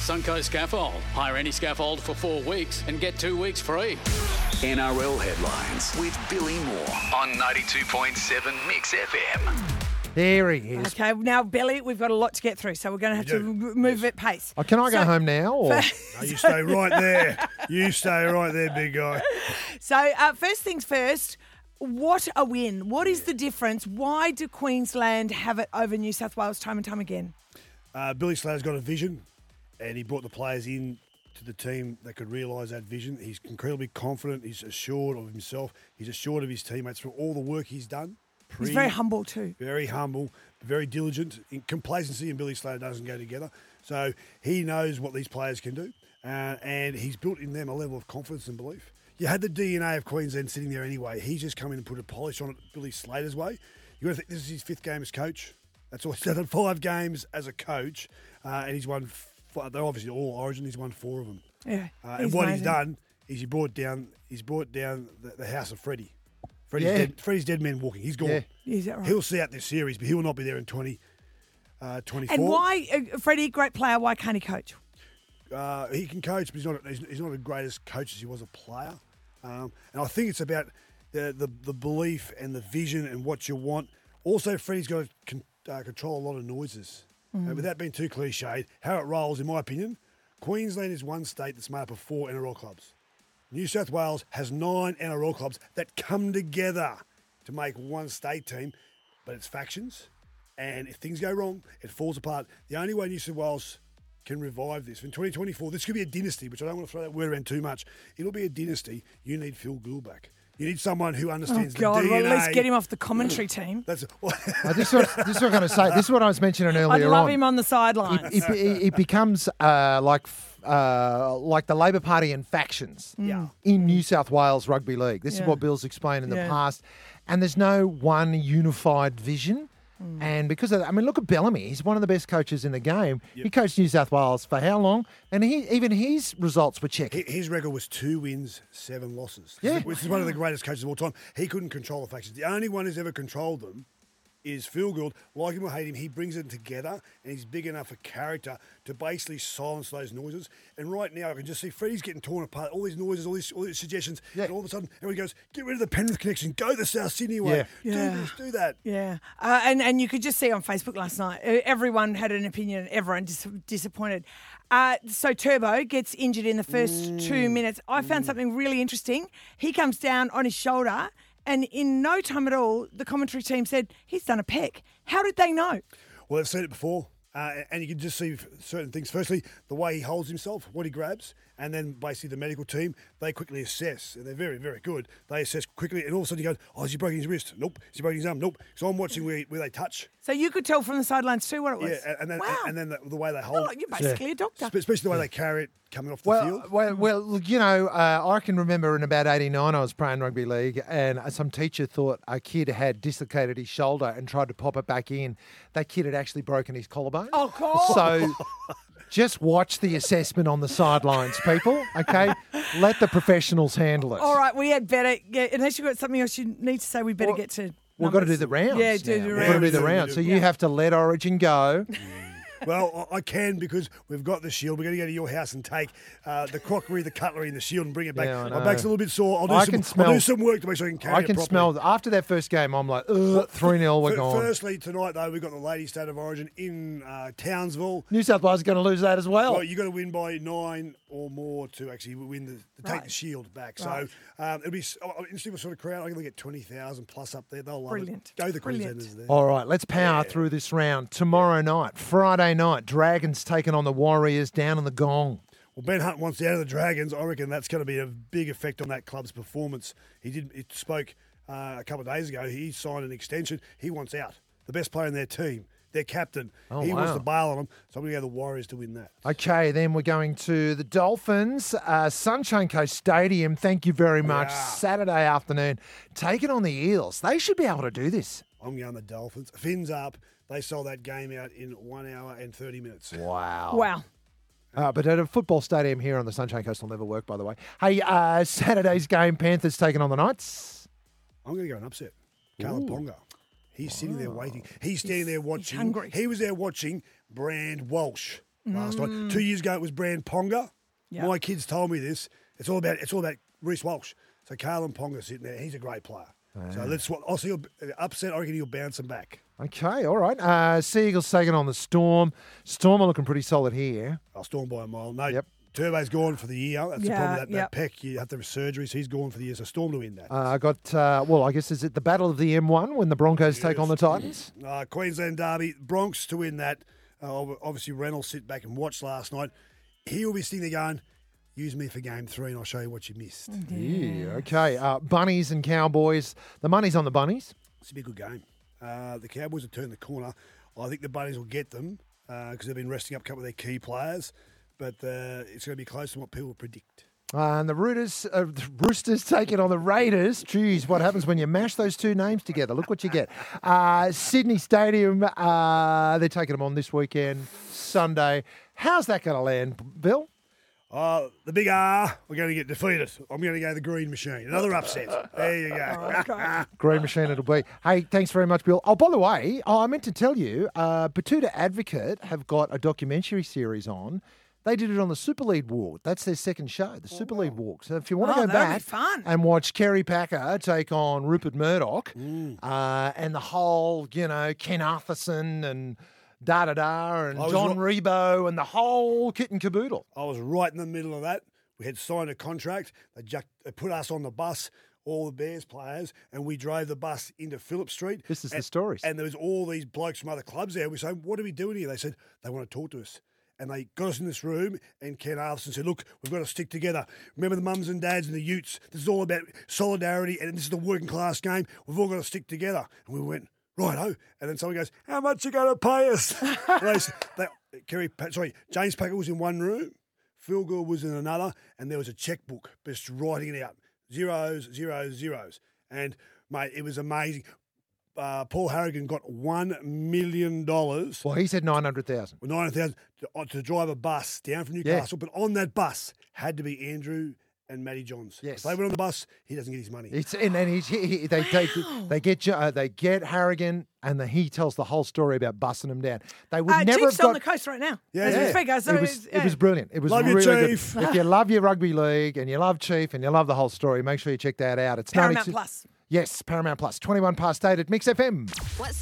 Suncoast Scaffold. Hire any scaffold for four weeks and get two weeks free. NRL headlines with Billy Moore on 92.7 Mix FM. There he is. Okay, now Billy, we've got a lot to get through, so we're going to have to do. m- move at pace. Oh, can I go So- home now? Or? No, you stay right there. You stay right there, big guy. So, uh, first things first, what a win. What is the difference? Why do Queensland have it over New South Wales time and time again? Uh, Billy Slater's got a vision, and he brought the players in to the team that could realise that vision. He's incredibly confident. He's assured of himself. He's assured of his teammates for all the work he's done. He's very humble too. very humble, very diligent. In- Complacency and Billy Slater doesn't go together. So he knows what these players can do, uh, and he's built in them a level of confidence and belief. You had the DNA of Queensland sitting there anyway. He's just come in and put a polish on it Billy Slater's way. You got to think this is his fifth game as coach. That's all he's done. Five games as a coach, uh, and he's won. F- they're obviously all Origin. He's won four of them. Yeah. Uh, and what amazing. he's done is he brought down. He's brought down the, the house of Freddie. Freddie's, Yeah. dead, Freddie's dead man walking. He's gone. Yeah. Is that right? He'll see out this series, but he will not be there in 20, uh, 24. and why, uh, Freddie, great player, why can't he coach? Uh, he can coach, but he's not, he's, he's not the greatest coach as he was a player. Um, and I think it's about the, the, the belief and the vision and what you want. Also, Freddie's got to con, uh, control a lot of noises. Mm. And without being too cliched, how it rolls, in my opinion, Queensland is one state that's made up of four NRL clubs. New South Wales has nine NRL clubs that come together to make one state team, but it's factions. And if things go wrong, it falls apart. The only way New South Wales can revive this in 2024, this could be a dynasty, which I don't want to throw that word around too much. It'll be a dynasty. You need Phil Gould back. You need someone who Oh, understands God, the DNA. well, at least get him off the commentary team. That's Uh, this, is what, this is what I'm going to say. This is what I was mentioning earlier. I'd love on. him on the sidelines. it, it, it becomes uh, like uh, like the Labor Party and factions Yeah. in New South Wales Rugby League. This Yeah. is what Bill's explained in the past. And there's no one unified vision. Mm. And because of that, I mean, look at Bellamy. He's one of the best coaches in the game. He coached New South Wales for how long? And he even his results were checking. His record was two wins, seven losses. Yeah. Which is one of the greatest coaches of all time. He couldn't control the factions. The only one who's ever controlled them is Phil Gould. Like him or hate him, he brings them together and he's big enough a character to basically silence those noises. And right now, I can just see Freddie's getting torn apart. All these noises, all these, all these suggestions. Yeah. And all of a sudden, everybody goes, get rid of the Penrith connection. Go the South Sydney way. Yeah. Yeah. Do this, do that. Yeah, uh, and and you could just see on Facebook last night, everyone had an opinion. Everyone dis- disappointed. Uh, so Turbo gets injured in the first two minutes. I found something really interesting. He comes down on his shoulder, and in no time at all, the commentary team said he's done a pec. How did they know? Well, they've seen it before, uh, and you can just see certain things. Firstly, the way he holds himself, what he grabs, and then basically the medical team, they quickly assess, and they're very, very good. They assess quickly, and all of a sudden you go, oh, has he broken his wrist? Nope. Has he broken his arm? Nope. So I'm watching where, where they touch. So you could tell from the sidelines too what it was. Yeah, and- and then, wow. and then the, the way they hold like- you're basically a doctor. Especially the way they carry it coming off the Well, field. well, well, you know, uh, I can remember in about '89 I was playing rugby league, and some teacher thought a kid had dislocated his shoulder and tried to pop it back in. That kid had actually broken his collarbone. Oh, God. So. Just watch the assessment on the sidelines, people. Okay, let the professionals handle it. All right, we had better. Yeah, unless you've got something else you need to say, we better Well, get to. We've got to do the rounds. Yeah, do now. the We've got to do the rounds. So you have to let Origin go. Well, I can because we've got the shield. We're going to go to your house and take uh, the crockery, the cutlery, and the shield and bring it back. Yeah, My back's a little bit sore. I'll do, I some, can I'll do some work to make sure I can carry it. I can smell after that first game. I'm like, ugh, three 0 we're F- gone. Firstly, tonight though we've got the ladies' state of origin in uh, Townsville. New South Wales is going to lose that as well. Well, you got to win by nine or more to actually win the to take Right. the shield back. Right. So um, it'll be s- oh, interesting what sort of crowd. I can get twenty thousand plus up there. They'll love Brilliant. it. Go the Brilliant. Queenslanders there. All right, let's power through this round. Tomorrow night, Friday night, Dragons taking on the Warriors down on the Gong. Well, Ben Hunt wants out of the Dragons. I reckon that's going to be a big effect on that club's performance. He did. He spoke uh, a couple of days ago. He signed an extension. He wants out. The best player in their team, their captain. Oh, he wants wow. to bail on them. So I'm going to go the Warriors to win that. Okay, then we're going to the Dolphins, uh, Sunshine Coast Stadium. Thank you very much. Yeah. Saturday afternoon, taking on the Eels. They should be able to do this. I'm going the Dolphins. Fins up. They sold that game out in one hour and 30 minutes. Wow. Wow. Uh, but at a football stadium here on the Sunshine Coast will never work, by the way. Hey, uh, Saturday's game, Panthers taking on the Knights. I'm going to go an upset. Kalyn Ponga. He's sitting there waiting. He's standing there watching. hungry. He was there watching Brand Walsh last night. Two years ago it was Brand Ponga. Yep. My kids told me this. It's all about it's all about Reece Walsh. So Kalyn Ponga sitting there. He's a great player. So let's. I'll see. He'll, upset. I reckon he'll bounce him back. Okay, all right. Uh, Seagulls taking on the Storm. Storm are looking pretty solid here. I'll storm by a mile. No, Yep. Turbo's gone for the year. That's the Yeah, problem. That, yep. that pec, you have to have surgery, so he's gone for the year. So Storm to win that. Uh, I got, uh, well, I guess is it the Battle of the M1 when the Broncos take on the Titans? Uh, Queensland Derby, Bronx to win that. Uh, obviously, Reynolds sit back and watch last night. He will be sitting there going, use me for game three and I'll show you what you missed. Yeah, okay. Uh, bunnies and Cowboys. The money's on the Bunnies. It's a big good game. Uh, the Cowboys have turned the corner. I think the Bunnies will get them because they've been resting up a couple of their key players. But uh, it's going to be close to what people predict. Uh, and the Roosters, uh, the Roosters taking on the Raiders. Jeez, what happens when you mash those two names together? Look what you get. Uh, Sydney Stadium, uh, they're taking them on this weekend, Sunday. How's that going to land, Bill? Uh, the big R, we're going to get defeated. I'm going to go the green machine. Another upset. There you go. Green machine it'll be. Hey, thanks very much, Bill. Oh, by the way, oh, I meant to tell you, uh, Batuta Advocate have got a documentary series on. They did it on the Super League Walk. That's their second show, the Super League Walk. So if you want to Oh, go back and watch Kerry Packer take on Rupert Murdoch Mm. uh, and the whole, you know, Ken Arthurson and da da da and John Ribot and the whole kit and caboodle. I was right in the middle of that. We had signed a contract. They, jacked, they put us on the bus, all the Bears players, and we drove the bus into Phillip Street. This is the and, stories. And there was all these blokes from other clubs there. We said, "What are we doing here?" They said they want to talk to us. And they got us in this room, and Ken Arthurson said, "Look, we've got to stick together. Remember the mums and dads and the Utes. This is all about solidarity, and this is the working class game. We've all got to stick together." And we went, "Righto." And then someone goes, "How much you going to pay us?" they, they, Kerry, sorry, James Packer was in one room. Phil Gould was in another, and there was a checkbook just writing it out zeros, zeros, zeros. And, mate, it was amazing. Uh, Paul Harragon got $1 million, well, Well, he said 900,000. 900000 to, uh, to drive a bus down from Newcastle. But on that bus had to be Andrew and Matty Johns. Yes. If they went on the bus, he doesn't get his money. It's and then he's, he, he- they take they get uh, they get Harrigan and the, he tells the whole story about busting him down. They would Uh, never Chief's have got, on the coast right now. Yeah, as yeah. we speak. uh, So it was it's- it was brilliant. It was Love you, really Chief. good. If you love your rugby league and you love Chief and you love the whole story, make sure you check that out. It's Paramount 92 Plus. Yes, Paramount Plus. Twenty one past eight at Mix FM. What's